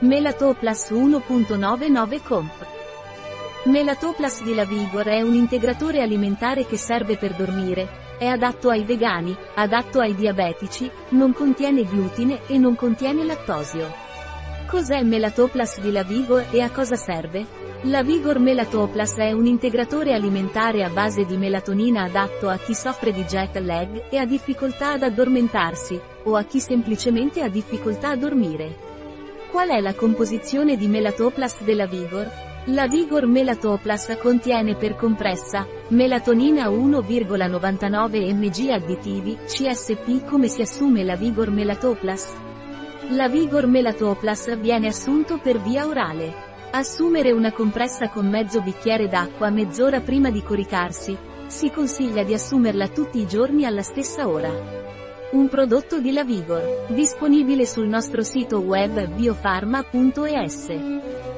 Melatoplas 1.99 Comp. Melatoplas di Lavigor è un integratore alimentare che serve per dormire, è adatto ai vegani, adatto ai diabetici, non contiene glutine e non contiene lattosio. Cos'è Melatoplas di Lavigor e a cosa serve? La Vigor Melatoplas è un integratore alimentare a base di melatonina adatto a chi soffre di jet lag e ha difficoltà ad addormentarsi, o a chi semplicemente ha difficoltà a dormire. Qual è la composizione di Melatoplas della Vigor? La Vigor Melatoplas contiene per compressa, melatonina 1,99 mg additivi, CSP come si assume la Vigor Melatoplas? La Vigor Melatoplas viene assunto per via orale. Assumere una compressa con mezzo bicchiere d'acqua mezz'ora prima di coricarsi. Si consiglia di assumerla tutti i giorni alla stessa ora. Un prodotto di La Vigor, disponibile sul nostro sito web biofarma.es.